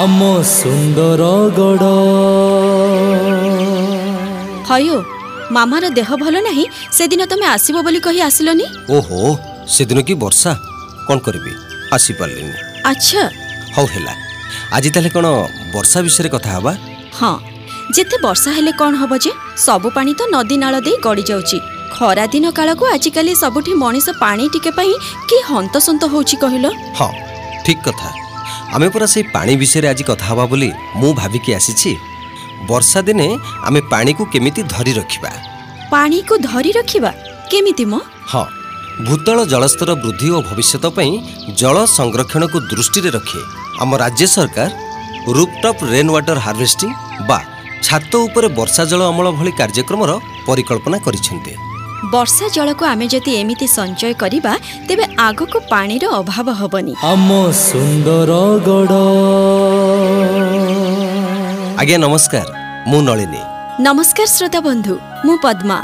ଆମ ସୁନ୍ଦର ଗଡ଼। ହୟୋ ମାମାର ଦେହ ଭଲ ନାହିଁ ସେଦିନ ତମେ ଆସିବ ବୋଲି କହି ଆସିଲନି? ଓହୋ ସେଦିନ କି ବର୍ଷା? କ'ଣ କରିବି? ଆସିପାରିଲିନି। ଆଚ୍ଛା। ହଉ ହେଲା। ଆଜି ତାହେଲେ କ'ଣ ବର୍ଷା ବିଷୟରେ କଥା ହେବା? ହଁ ଯେତେ ବର୍ଷା ହେଲେ କ'ଣ ହବ ଯେ? ସବୁ ପାଣି ତ ନଦୀ ନାଳ ଦେଇ ଗଡ଼ି ଯାଉଛି। ଖରାଦିନ କାଳକୁ ଆଜିକାଲି ସବୁଠି ମଣିଷ ପାଣି ଟିକେ ପାଇଁ କି ହନ୍ତସନ୍ତ ହଉଛି କହିଲ? ହଁ ଠିକ୍ କଥା। ଆମେ ପରା ସେଇ ପାଣି ବିଷୟରେ ଆଜି କଥା ହେବା ବୋଲି ମୁଁ ଭାବିକି ଆସିଛି। ବର୍ଷା ଦିନେ ଆମେ ପାଣିକୁ କେମିତି ଧରି ରଖିବା? ପାଣିକୁ ଧରି ରଖିବା? କେମିତି ମ? ହଁ ଭୂତଳ ଜଳସ୍ତର ବୃଦ୍ଧି ଓ ଭବିଷ୍ୟତ ପାଇଁ ଜଳ ସଂରକ୍ଷଣକୁ ଦୃଷ୍ଟିରେ ରଖି ଆମ ରାଜ୍ୟ ସରକାର ରୁପଟପ୍ ରେନ୍ ୱାଟର ହାର୍ଭେଷ୍ଟିଂ ବା ଛାତ ଉପରେ ବର୍ଷା ଜଳ ଅମଳ ଭଳି କାର୍ଯ୍ୟକ୍ରମର ପରିକଳ୍ପନା କରିଛନ୍ତି। ବର୍ଷା ଜଳକୁ ଆମେ ଯଦି ଏମିତି ସଞ୍ଚୟ କରିବା ତେବେ ଆଗକୁ ପାଣିର ଅଭାବ ହବନି। ଆମ ସୁନ୍ଦର ଗଡ଼। ଆଜ୍ଞା ନମସ୍କାର। ମୁଁ ନଳିନୀ। ନମସ୍କାର ଶ୍ରୋତା ବନ୍ଧୁ ମୁଁ ପଦ୍ମା।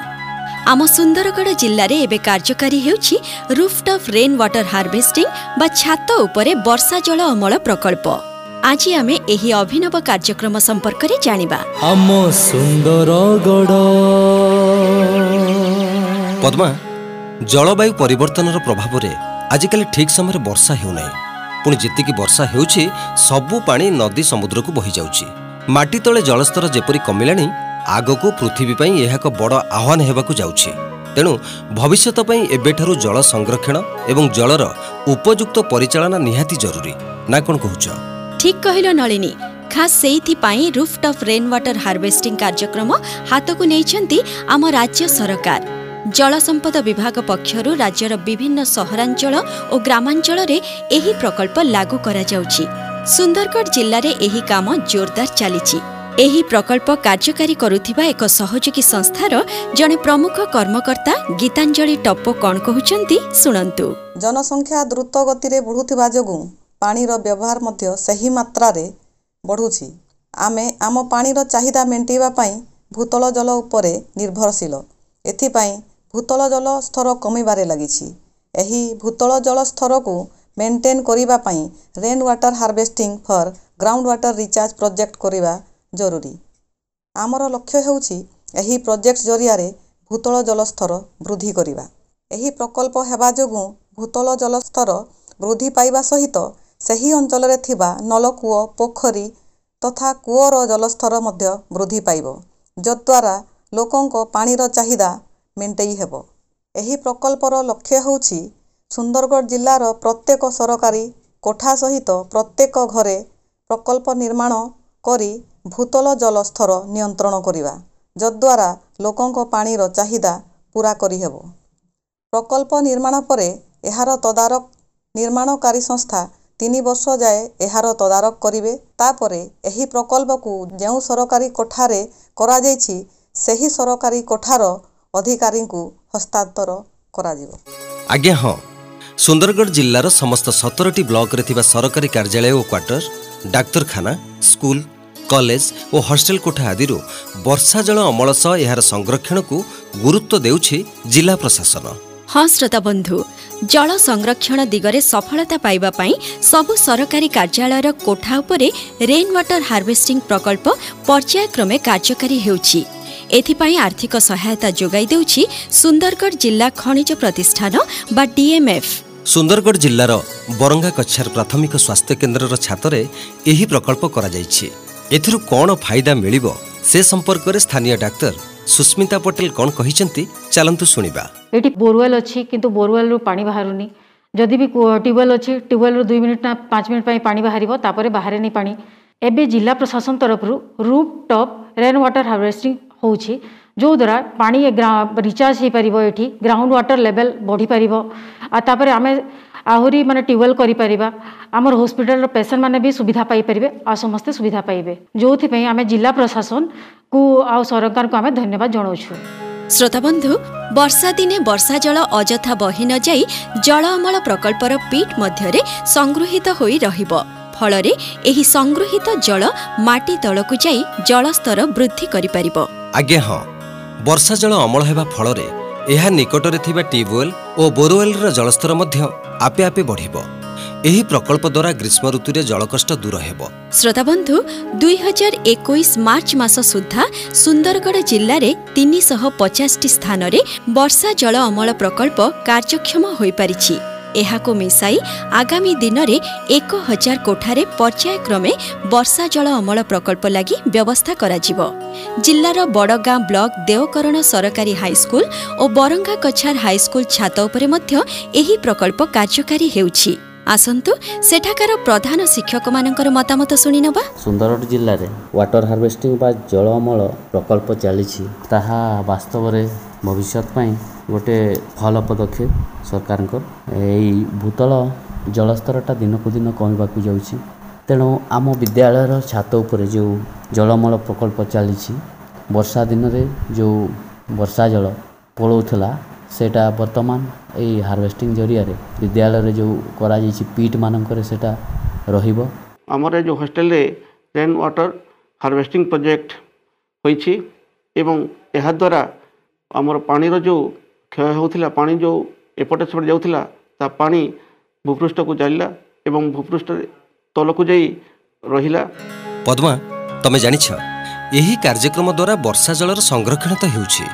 ଆମ ସୁନ୍ଦରଗଡ଼ ଜିଲ୍ଲାରେ ଏବେ କାର୍ଯ୍ୟକାରୀ ହେଉଛି ରୁଫଟପ୍ ରେନ୍ ୱାଟର ହାର୍ଭେଷ୍ଟିଂ ବା ଛାତ ଉପରେ ବର୍ଷା ଜଳ ଅମଳ ପ୍ରକଳ୍ପ। ଆଜି ଆମେ ଏହି ଅଭିନବ କାର୍ଯ୍ୟକ୍ରମ ସମ୍ପର୍କରେ ଜାଣିବା। ଆମ ସୁନ୍ଦର ଗଡ଼। ପଦ୍ମା ଜଳବାୟୁ ପରିବର୍ତ୍ତନର ପ୍ରଭାବରେ ଆଜିକାଲି ଠିକ୍ ସମୟରେ ବର୍ଷା ହେଉନାହିଁ। ପୁଣି ଯେତିକି ବର୍ଷା ହେଉଛି ସବୁ ପାଣି ନଦୀ ସମୁଦ୍ରକୁ ବହିଯାଉଛି। ମାଟି ତଳେ ଜଳସ୍ତର ଯେପରି କମିଲାଣି ଆଗକୁ ପୃଥିବୀ ପାଇଁ ଏହା ଏକ ବଡ଼ ଆହ୍ୱାନ ହେବାକୁ ଯାଉଛି। ତେଣୁ ଭବିଷ୍ୟତ ପାଇଁ ଏବେଠାରୁ ଜଳ ସଂରକ୍ଷଣ ଏବଂ ଜଳର ଉପଯୁକ୍ତ ପରିଚାଳନା ନିହାତି ଜରୁରୀ। ନା କ'ଣ କହୁଛ? ଠିକ୍ କହିଲ ନଳିନୀ। ଖାସ୍ ସେଇଥିପାଇଁ ରୁଫଟପ୍ ରେନ୍ ୱାଟର ହାର୍ଭେଷ୍ଟିଂ କାର୍ଯ୍ୟକ୍ରମ ହାତକୁ ନେଇଛନ୍ତି ଆମ ରାଜ୍ୟ ସରକାର। ଜଳ ସମ୍ପଦ ବିଭାଗ ପକ୍ଷରୁ ରାଜ୍ୟର ବିଭିନ୍ନ ସହରାଞ୍ଚଳ ଓ ଗ୍ରାମାଞ୍ଚଳରେ ଏହି ପ୍ରକଳ୍ପ ଲାଗୁ କରାଯାଉଛି। ସୁନ୍ଦରଗଡ଼ ଜିଲ୍ଲାରେ ଏହି କାମ ଜୋରଦାର ଚାଲିଛି। ଏହି ପ୍ରକଳ୍ପ କାର୍ଯ୍ୟକାରୀ କରୁଥିବା ଏକ ସହଯୋଗୀ ସଂସ୍ଥାର ଜଣେ ପ୍ରମୁଖ କର୍ମକର୍ତ୍ତା ଗୀତାଞ୍ଜଳି ଟପ୍ପୋ କ'ଣ କହୁଛନ୍ତି ଶୁଣନ୍ତୁ। ଜନସଂଖ୍ୟା ଦ୍ରୁତ ଗତିରେ ବଢ଼ୁଥିବା ଯୋଗୁଁ ପାଣିର ବ୍ୟବହାର ମଧ୍ୟ ସେହି ମାତ୍ରାରେ ବଢ଼ୁଛି। ଆମେ ଆମ ପାଣିର ଚାହିଦା ମେଣ୍ଟାଇବା ପାଇଁ ଭୂତଳ ଜଳ ଉପରେ ନିର୍ଭରଶୀଳ। ଏଥିପାଇଁ ଭୂତଳ ଜଳ ସ୍ତର କମିବାରେ ଲାଗିଛି। ଏହି ଭୂତଳ ଜଳ ସ୍ତରକୁ ମେଣ୍ଟେନ୍ କରିବା ପାଇଁ rain water harvesting for ground water recharge project କରିବା ଜରୁରୀ। ଆମର ଲକ୍ଷ୍ୟ ହେଉଛି ଏହି ପ୍ରୋଜେକ୍ଟ ଜରିଆରେ ଭୂତଳ ଜଳ ସ୍ତର ବୃଦ୍ଧି କରିବା। ଏହି ପ୍ରକଳ୍ପ ହେବା ଯୋଗୁଁ ଭୂତଳ ଜଳ ସ୍ତର ବୃଦ୍ଧି ପାଇବା ସହିତ ସେହି ଅଞ୍ଚଳରେ ଥିବା ନଳକୂଅ ପୋଖରୀ ତଥା କୂଅର ଜଳସ୍ତର ମଧ୍ୟ ବୃଦ୍ଧି ପାଇବ ଯଦ୍ୱାରା ଲୋକଙ୍କ ପାଣିର ଚାହିଦା ମେଣ୍ଟେଇ ହେବ। ଏହି ପ୍ରକଳ୍ପର ଲକ୍ଷ୍ୟ ହେଉଛି ସୁନ୍ଦରଗଡ଼ ଜିଲ୍ଲାର ପ୍ରତ୍ୟେକ ସରକାରୀ କୋଠା ସହିତ ପ୍ରତ୍ୟେକ ଘରେ ପ୍ରକଳ୍ପ ନିର୍ମାଣ କରି ଭୂତଳ ଜଳ ସ୍ତର ନିୟନ୍ତ୍ରଣ କରିବା ଯଦ୍ୱାରା ଲୋକଙ୍କ ପାଣିର ଚାହିଦା ପୂରା କରିହେବ। ପ୍ରକଳ୍ପ ନିର୍ମାଣ ପରେ ଏହାର ତଦାରଖ ନିର୍ମାଣକାରୀ ସଂସ୍ଥା ତିନି ବର୍ଷ ଯାଏ ଏହାର ତଦାରଖ କରିବେ। ତାପରେ ଏହି ପ୍ରକଳ୍ପକୁ ଯେଉଁ ସରକାରୀ କୋଠାରେ କରାଯାଇଛି ସେହି ସରକାରୀ କୋଠାର ଅଧିକାରୀଙ୍କୁ ହସ୍ତାନ୍ତର କରାଯିବ। ଆଜ୍ଞା ହଁ। ସୁନ୍ଦରଗଡ଼ ଜିଲ୍ଲାର ସମସ୍ତ ସତରଟି ବ୍ଲକରେ ଥିବା ସରକାରୀ କାର୍ଯ୍ୟାଳୟ ଓ କ୍ୱାର୍ଟର ଡାକ୍ତରଖାନା ସ୍କୁଲ କଲେଜ ଓ ହଷ୍ଟେଲ କୋଠା ଆଦିରୁ ବର୍ଷା ଜଳ ଅମଳ ସହ ଏହାର ସଂରକ୍ଷଣକୁ ଗୁରୁତ୍ୱ ଦେଉଛି ଜିଲ୍ଲା ପ୍ରଶାସନ। ହଁ ଶ୍ରୋତା ବନ୍ଧୁ ଜଳ ସଂରକ୍ଷଣ ଦିଗରେ ସଫଳତା ପାଇବା ପାଇଁ ସବୁ ସରକାରୀ କାର୍ଯ୍ୟାଳୟର କୋଠା ଉପରେ ରେନ୍ ୱାଟର ହାର୍ଭେଷ୍ଟିଂ ପ୍ରକଳ୍ପ ପର୍ଯ୍ୟାୟକ୍ରମେ କାର୍ଯ୍ୟକାରୀ ହେଉଛି। ଏଥିପାଇଁ ଆର୍ଥିକ ସହାୟତା ଯୋଗାଇ ଦେଉଛି ସୁନ୍ଦରଗଡ଼ ଜିଲ୍ଲା ଖଣିଜ ପ୍ରତିଷ୍ଠାନ ବା ଡିଏମ୍ଏଫ୍। ସୁନ୍ଦରଗଡ଼ ଜିଲ୍ଲାର ବରଙ୍ଗା କଛାର ପ୍ରାଥମିକ ସ୍ୱାସ୍ଥ୍ୟ କେନ୍ଦ୍ରର ଛାତରେ ଏହି ପ୍ରକଳ୍ପ କରାଯାଇଛି। ଏଥିରୁ କ'ଣ ଫାଇଦା ମିଳିବ ସେ ସମ୍ପର୍କରେ ସ୍ଥାନୀୟ ଡାକ୍ତର ସୁସ୍ମିତା ପଟେଲ କ'ଣ କହିଛନ୍ତି ଚାଲନ୍ତୁ ଶୁଣିବା। ଏଠି ବୋରୱେଲ୍ ଅଛି କିନ୍ତୁ ବୋରୱେଲ୍ରୁ ପାଣି ବାହାରୁନି। ଯଦି ବି ଟ୍ୟୁବୱେଲ୍ ଅଛି ଟ୍ୟୁବୱେଲ୍ରୁ ଦୁଇ ମିନିଟ୍ ନା ପାଞ୍ଚ ମିନିଟ୍ ପାଇଁ ପାଣି ବାହାରିବ ତାପରେ ବାହାରେନି ପାଣି। ଏବେ ଜିଲ୍ଲା ପ୍ରଶାସନ ତରଫରୁ roof top rain water harvesting ହେଉଛି ଯେଉଁଦ୍ୱାରା ପାଣି ରିଚାର୍ଜ ହୋଇପାରିବ ଏଠି ଗ୍ରାଉଣ୍ଡ ୱାଟର ଲେଭେଲ୍ ବଢ଼ିପାରିବ। ଆଉ ତାପରେ ଆମେ ଆହୁରି ମାନେ ଟ୍ୟୁବୱେଲ୍ କରିପାରିବା। ଆମର ହସ୍ପିଟାଲର ପେସେଣ୍ଟମାନେ ବି ସୁବିଧା ପାଇପାରିବେ ଆଉ ସମସ୍ତେ ସୁବିଧା ପାଇବେ। ଯେଉଁଥିପାଇଁ ଆମେ ଜିଲ୍ଲା ପ୍ରଶାସନକୁ ଆଉ ସରକାରଙ୍କୁ ଆମେ ଧନ୍ୟବାଦ ଜଣାଉଛୁ। ଶ୍ରୋତାବନ୍ଧୁ ବର୍ଷା ଦିନେ ବର୍ଷା ଜଳ ଅଯଥା ବହି ନ ଯାଇ ଜଳ ଅମଳ ପ୍ରକଳ୍ପର ପିଟ୍ ମଧ୍ୟରେ ସଂଗୃହୀତ ହୋଇ ରହିବ। ଫଳରେ ଏହି ସଂଗୃହୀତ ଜଳ ମାଟି ତଳକୁ ଯାଇ ଜଳସ୍ତର ବୃଦ୍ଧି କରିପାରିବ। ଆଜ୍ଞା ହଁ। ବର୍ଷା ଜଳ ଅମଳ ହେବା ଫଳରେ ଏହା ନିକଟରେ ଥିବା ଟ୍ୟୁବୱେଲ୍ ଓ ବୋରୱେଲ୍ର ଜଳସ୍ତର ମଧ୍ୟ ଆପେ ଆପେ ବଢ଼ିବ। ଏହି ପ୍ରକଳ୍ପ ଦ୍ୱାରା ଗ୍ରୀଷ୍ମ ଋତୁରେ ଜଳକଷ୍ଟ ଦୂର ହେବ। ଶ୍ରୋତାବନ୍ଧୁ ଦୁଇ ହଜାର ଏକୋଇଶ ମାର୍ଚ୍ଚ ମାସ ସୁଦ୍ଧା ସୁନ୍ଦରଗଡ଼ ଜିଲ୍ଲାରେ ତିନିଶହ ପଚାଶଟି ସ୍ଥାନରେ ବର୍ଷା ଜଳ ଅମଳ ପ୍ରକଳ୍ପ କାର୍ଯ୍ୟକ୍ଷମ ହୋଇପାରିଛି। ଏହାକୁ ମିଶାଇ ଆଗାମୀ ଦିନରେ ଏକ ହଜାର କୋଠାରେ ପର୍ଯ୍ୟାୟକ୍ରମେ ବର୍ଷା ଜଳ ଅମଳ ପ୍ରକଳ୍ପ ଲାଗି ବ୍ୟବସ୍ଥା କରାଯିବ। ଜିଲ୍ଲାର ବଡ଼ଗାଁ ବ୍ଲକ ଦେଓକରଣ ସରକାରୀ ହାଇସ୍କୁଲ ଓ ବରଙ୍ଗା କଛାର ହାଇସ୍କୁଲ ଛାତ ଉପରେ ମଧ୍ୟ ଏହି ପ୍ରକଳ୍ପ କାର୍ଯ୍ୟକାରୀ ହେଉଛି। ଆସନ୍ତୁ ସେଠାକାର ପ୍ରଧାନ ଶିକ୍ଷକମାନଙ୍କର ମତାମତ ଶୁଣିନେବା ସୁନ୍ଦରଗଡ଼ ଜିଲ୍ଲାରେ ୱାଟର ହାର୍ଭେଷ୍ଟିଂ ବା ଜଳ ଅମଳ ପ୍ରକଳ୍ପ ଚାଲିଛି। ତାହା ବାସ୍ତବରେ ଭବିଷ୍ୟତ ପାଇଁ ଗୋଟେ ଭଲ ପଦକ୍ଷେପ ସରକାରଙ୍କର ଏଇ ଭୂତଳ ଜଳସ୍ତରଟା ଦିନକୁ ଦିନ କମିବାକୁ ଯାଉଛି। ତେଣୁ ଆମ ବିଦ୍ୟାଳୟର ଛାତ ଉପରେ ଯେଉଁ ଜଳମଳ ପ୍ରକଳ୍ପ ଚାଲିଛି ବର୍ଷା ଦିନରେ ଯେଉଁ ବର୍ଷା ଜଳ ପଳାଉଥିଲା ସେଇଟା ବର୍ତ୍ତମାନ ଏଇ ହାର୍ଭେଷ୍ଟିଂ ଜରିଆରେ ବିଦ୍ୟାଳୟରେ ଯେଉଁ କରାଯାଇଛି ପିଟ୍ ମାନଙ୍କରେ ସେଇଟା ରହିବ। ଆମର ଏ ଯେଉଁ ହଷ୍ଟେଲରେ ରେନ୍ ୱାଟର ହାର୍ଭେଷ୍ଟିଂ ପ୍ରୋଜେକ୍ଟ ହୋଇଛି ଏବଂ ଏହାଦ୍ୱାରା ଆମର ପାଣିର ଯେଉଁ କ୍ଷୟ ହେଉଥିଲା ପାଣି ଯେଉଁ ଏପଟେ ସେପଟେ ଯାଉଥିଲା ତା ପାଣି ଭୂପୃଷ୍ଠକୁ ଚାଲିଲା ଏବଂ ଭୂପୃଷ୍ଠରେ ତଳକୁ ଯାଇ ରହିଲା। ପଦ୍ମା ତମେ ଜାଣିଛ ଏହି କାର୍ଯ୍ୟକ୍ରମ ଦ୍ୱାରା ବର୍ଷା ଜଳର ସଂରକ୍ଷଣ ତ ହେଉଛି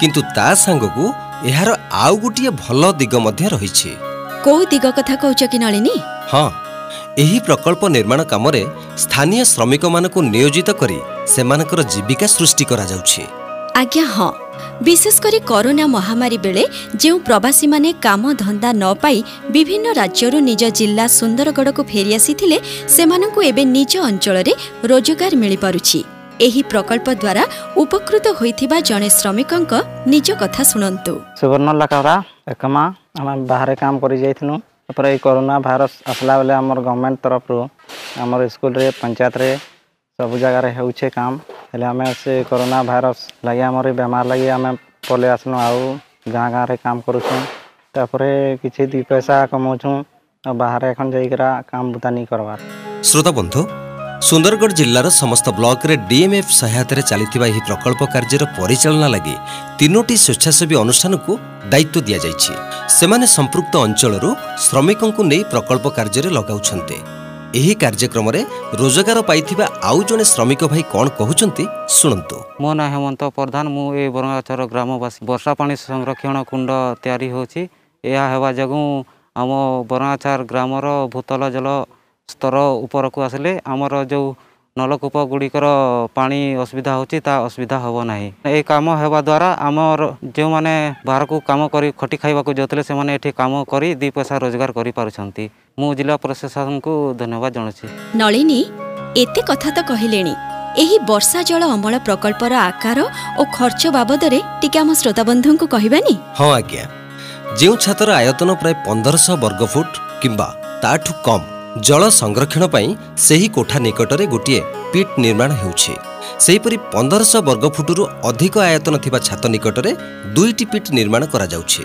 କିନ୍ତୁ ତା ସାଙ୍ଗକୁ ଏହାର ଆଉ ଗୋଟିଏ ଭଲ ଦିଗ ମଧ୍ୟ ରହିଛି। କୋଉ ଦିଗ କଥା କହୁଛ କି ନଳିନୀ? ହଁ ଏହି ପ୍ରକଳ୍ପ ନିର୍ମାଣ କାମରେ ସ୍ଥାନୀୟ ଶ୍ରମିକମାନଙ୍କୁ ନିୟୋଜିତ କରି ସେମାନଙ୍କର ଜୀବିକା ସୃଷ୍ଟି କରାଯାଉଛି। ଆଜ୍ଞା ହଁ। ବିଶେଷ କରି କରୋନା ମହାମାରୀ ବେଳେ ଯେଉଁ ପ୍ରବାସୀମାନେ କାମ ଧନ୍ଦା ନ ପାଇ ବିଭିନ୍ନ ରାଜ୍ୟରୁ ନିଜ ଜିଲ୍ଲା ସୁନ୍ଦରଗଡ଼କୁ ଫେରିଆସିଥିଲେ ସେମାନଙ୍କୁ ଏବେ ନିଜ ଅଞ୍ଚଳରେ ରୋଜଗାର ମିଳିପାରୁଛି। ଏହି ପ୍ରକଳ୍ପ ଦ୍ୱାରା ଉପକୃତ ହୋଇଥିବା ଜଣେ ଶ୍ରମିକଙ୍କ ନିଜ କଥା ଶୁଣନ୍ତୁ। ଆମେ ବାହାରେ କାମ କରି ଯାଇଥିଲୁ ତାପରେ ଏଇ କରୋନା ଭାଇରସ୍ ଆସିଲା ବେଲେ ଆମର ଗଭର୍ଣ୍ଣମେଣ୍ଟ ତରଫରୁ ଆମର ସ୍କୁଲରେ ପଞ୍ଚାୟତରେ ସବୁ ଜାଗାରେ ହେଉଛେ କାମ। ହେଲେ ଆମେ ସେ କରୋନା ଭାଇରସ୍ ଲାଗି ଆମର ଏଇ ବେମାର ଲାଗି ଆମେ ପଳେଇ ଆସିଲୁ ଆଉ ଗାଁ ଗାଁରେ କାମ କରୁଛୁଁ ତାପରେ କିଛି ଦୁଇ ପଇସା କମାଉଛୁଁ ଆଉ ବାହାରେ এখন ଯାଇକିରା କାମ ବୁତା ନେଇ କରବାର ଶ୍ରୋତା ବନ୍ଧୁ ସୁନ୍ଦରଗଡ଼ ଜିଲ୍ଲାର ସମସ୍ତ ବ୍ଲକରେ ଡିଏମ୍ଏଫ୍ ସହାୟତାରେ ଚାଲିଥିବା ଏହି ପ୍ରକଳ୍ପ କାର୍ଯ୍ୟର ପରିଚାଳନା ଲାଗି ତିନୋଟି ସ୍ୱେଚ୍ଛାସେବୀ ଅନୁଷ୍ଠାନକୁ ଦାୟିତ୍ୱ ଦିଆଯାଇଛି ସେମାନେ ସମ୍ପୃକ୍ତ ଅଞ୍ଚଳରୁ ଶ୍ରମିକଙ୍କୁ ନେଇ ପ୍ରକଳ୍ପ କାର୍ଯ୍ୟରେ ଲଗାଉଛନ୍ତି ଏହି କାର୍ଯ୍ୟକ୍ରମରେ ରୋଜଗାର ପାଇଥିବା ଆଉ ଜଣେ ଶ୍ରମିକ ଭାଇ କ'ଣ କହୁଛନ୍ତି ଶୁଣନ୍ତୁ। ମୋ ନାଁ ହେମନ୍ତ ପ୍ରଧାନ ମୁଁ ଏ ବରଙ୍ଗାଚର ଗ୍ରାମବାସୀ। ବର୍ଷା ପାଣି ସଂରକ୍ଷଣ କୁଣ୍ଡ ତିଆରି ହେଉଛି। ଏହା ହେବା ଯୋଗୁଁ ଆମ ବରଙ୍ଗାଚାର ଗ୍ରାମର ଭୂତଳ ଜଳ ସ୍ତର ଉପରକୁ ଆସିଲେ। ଆମର ଯେଉଁ ନଳକୂପ ଗୁଡ଼ିକର ପାଣି ଅସୁବିଧା ହେଉଛି ତା ଅସୁବିଧା ହେବ ନାହିଁ। ଏହି କାମ ହେବା ଦ୍ୱାରା ଆମର ଯେଉଁମାନେ ବାହାରକୁ କାମ କରି ଖଟି ଖାଇବାକୁ ଯାଉଥିଲେ ସେମାନେ ଏଠି କାମ କରି ଦୁଇ ପଇସା ରୋଜଗାର କରିପାରୁଛନ୍ତି। ମୁଁ ଜିଲ୍ଲା ପ୍ରଶାସନକୁ ଧନ୍ୟବାଦ ଜଣାଉଛି। ନଳିନୀ ଏତେ କଥା ତ କହିଲେଣି। ଏହି ବର୍ଷା ଜଳ ଅମଳ ପ୍ରକଳ୍ପର ଆକାର ଓ ଖର୍ଚ୍ଚ ବାବଦରେ ଟିକେ ଆମ ଶ୍ରୋତାବନ୍ଧୁଙ୍କୁ କହିବାନି? ହଁ ଆଜ୍ଞା। ଯେଉଁ ଛାତର ଆୟତନ ପ୍ରାୟ ପନ୍ଦରଶହ ବର୍ଗଫୁଟ କିମ୍ବା ତାଠୁ କମ୍ ଜଳ ସଂରକ୍ଷଣ ପାଇଁ ସେହି କୋଠା ନିକଟରେ ଗୋଟିଏ ପିଟ୍ ନିର୍ମାଣ ହେଉଛି। ସେହିପରି ପନ୍ଦରଶହ ବର୍ଗଫୁଟରୁ ଅଧିକ ଆୟତନ ଥିବା ଛାତ ନିକଟରେ ଦୁଇଟି ପିଟ୍ ନିର୍ମାଣ କରାଯାଉଛି।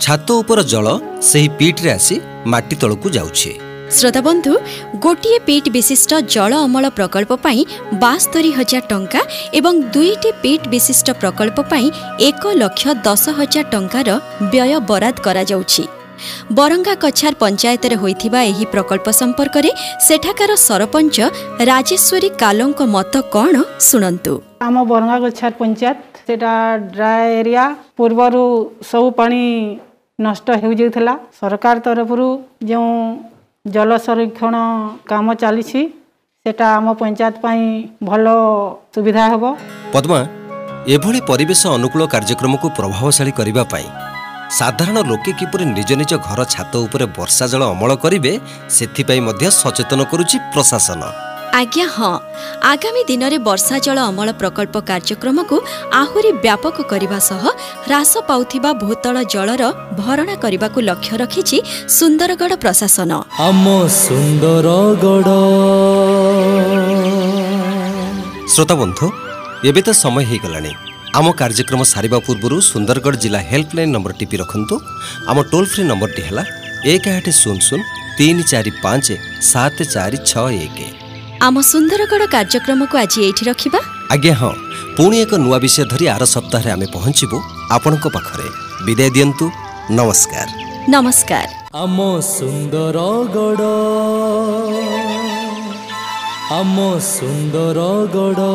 ଛାତ ଉପର ଜଳ ସେହି ପିଟ୍ରେ ଆସି ମାଟି ତଳକୁ ଯାଉଛି। ଶ୍ରୋତାବନ୍ଧୁ ଗୋଟିଏ ପିଟ୍ ବିଶିଷ୍ଟ ଜଳ ଅମଳ ପ୍ରକଳ୍ପ ପାଇଁ ବାସ୍ତରୀ ହଜାର ଟଙ୍କା ଏବଂ ଦୁଇଟି ପିଟ୍ ବିଶିଷ୍ଟ ପ୍ରକଳ୍ପ ପାଇଁ ଏକ ଲକ୍ଷ ଦଶ ହଜାର ଟଙ୍କାର ବ୍ୟୟ ବରାଦ କରାଯାଉଛି। ବରଙ୍ଗା କଛାର ପଞ୍ଚାୟତରେ ହୋଇଥିବା ଏହି ପ୍ରକଳ୍ପ ସମ୍ପର୍କରେ ସେଠାକାର ସରପଞ୍ଚ ରାଜେଶ୍ୱରୀ କାଲଙ୍କ ମତ କ'ଣ ଶୁଣନ୍ତୁ? ଆମ ବରଙ୍ଗା ଗଛାର ପଞ୍ଚାୟତ ସେଇଟା ଡ୍ରାଏ ଏରିଆ ପୂର୍ବରୁ ସବୁ ପାଣି ନଷ୍ଟ ହୋଇଯାଉଥିଲା ସରକାର ତରଫରୁ ଯେଉଁ ଜଳ ସଂରକ୍ଷଣ କାମ ଚାଲିଛି ସେଟା ଆମ ପଞ୍ଚାୟତ ପାଇଁ ଭଲ ସୁବିଧା ହେବ। ପଦ୍ମା ଏଭଳି ପରିବେଶ ଅନୁକୂଳ କାର୍ଯ୍ୟକ୍ରମକୁ ପ୍ରଭାବଶାଳୀ କରିବା ପାଇଁ ସାଧାରଣ ଲୋକେ କିପରି ନିଜ ନିଜ ଘର ଛାତ ଉପରେ ବର୍ଷା ଜଳ ଅମଳ କରିବେ ସେଥିପାଇଁ ମଧ୍ୟ ସଚେତନ କରୁଛି ପ୍ରଶାସନ। ଆଜ୍ଞା ହଁ। ଆଗାମୀ ଦିନରେ ବର୍ଷା ଜଳ ଅମଳ ପ୍ରକଳ୍ପ କାର୍ଯ୍ୟକ୍ରମକୁ ଆହୁରି ବ୍ୟାପକ କରିବା ସହ ହ୍ରାସ ପାଉଥିବା ଭୂତଳ ଜଳର ଭରଣା କରିବାକୁ ଲକ୍ଷ୍ୟ ରଖିଛି ସୁନ୍ଦରଗଡ଼ ପ୍ରଶାସନ। ଆମ ସୁନ୍ଦରଗଡ଼। ଶ୍ରୋତା ବନ୍ଧୁ ଏବେ ତ ସମୟ ହେଇଗଲାଣି। ଆମ କାର୍ଯ୍ୟକ୍ରମ ସାରିବା ପୂର୍ବରୁ ସୁନ୍ଦରଗଡ଼ ଜିଲ୍ଲା ହେଲ୍ପଲାଇନ୍ ନମ୍ବର ଟିପି ରଖନ୍ତୁ ଆମ ଟୋଲ୍ ଫ୍ରି ନମ୍ବରଟି ହେଲା ଏକ ଆଠ ଶୂନ ଶୂନ ତିନି ଚାରି ପାଞ୍ଚ ସାତ ଚାରି ଛଅ ଏକ ଆମ ସୁନ୍ଦରଗଡ଼ କାର୍ଯ୍ୟକ୍ରମକୁ ଆଜି ଏଇଠି ରଖିବା ଆଜ୍ଞା ହଁ ପୁଣି ଏକ ନୂଆ ବିଷୟ ଧରି ଆର ସପ୍ତାହରେ ଆମେ ପହଞ୍ଚିବୁ ଆପଣଙ୍କ ପାଖରେ ବିଦାୟ ଦିଅନ୍ତୁ ନମସ୍କାର ନମସ୍କାର ଆମ ସୁନ୍ଦରଗଡ଼ ଆମ ସୁନ୍ଦରଗଡ଼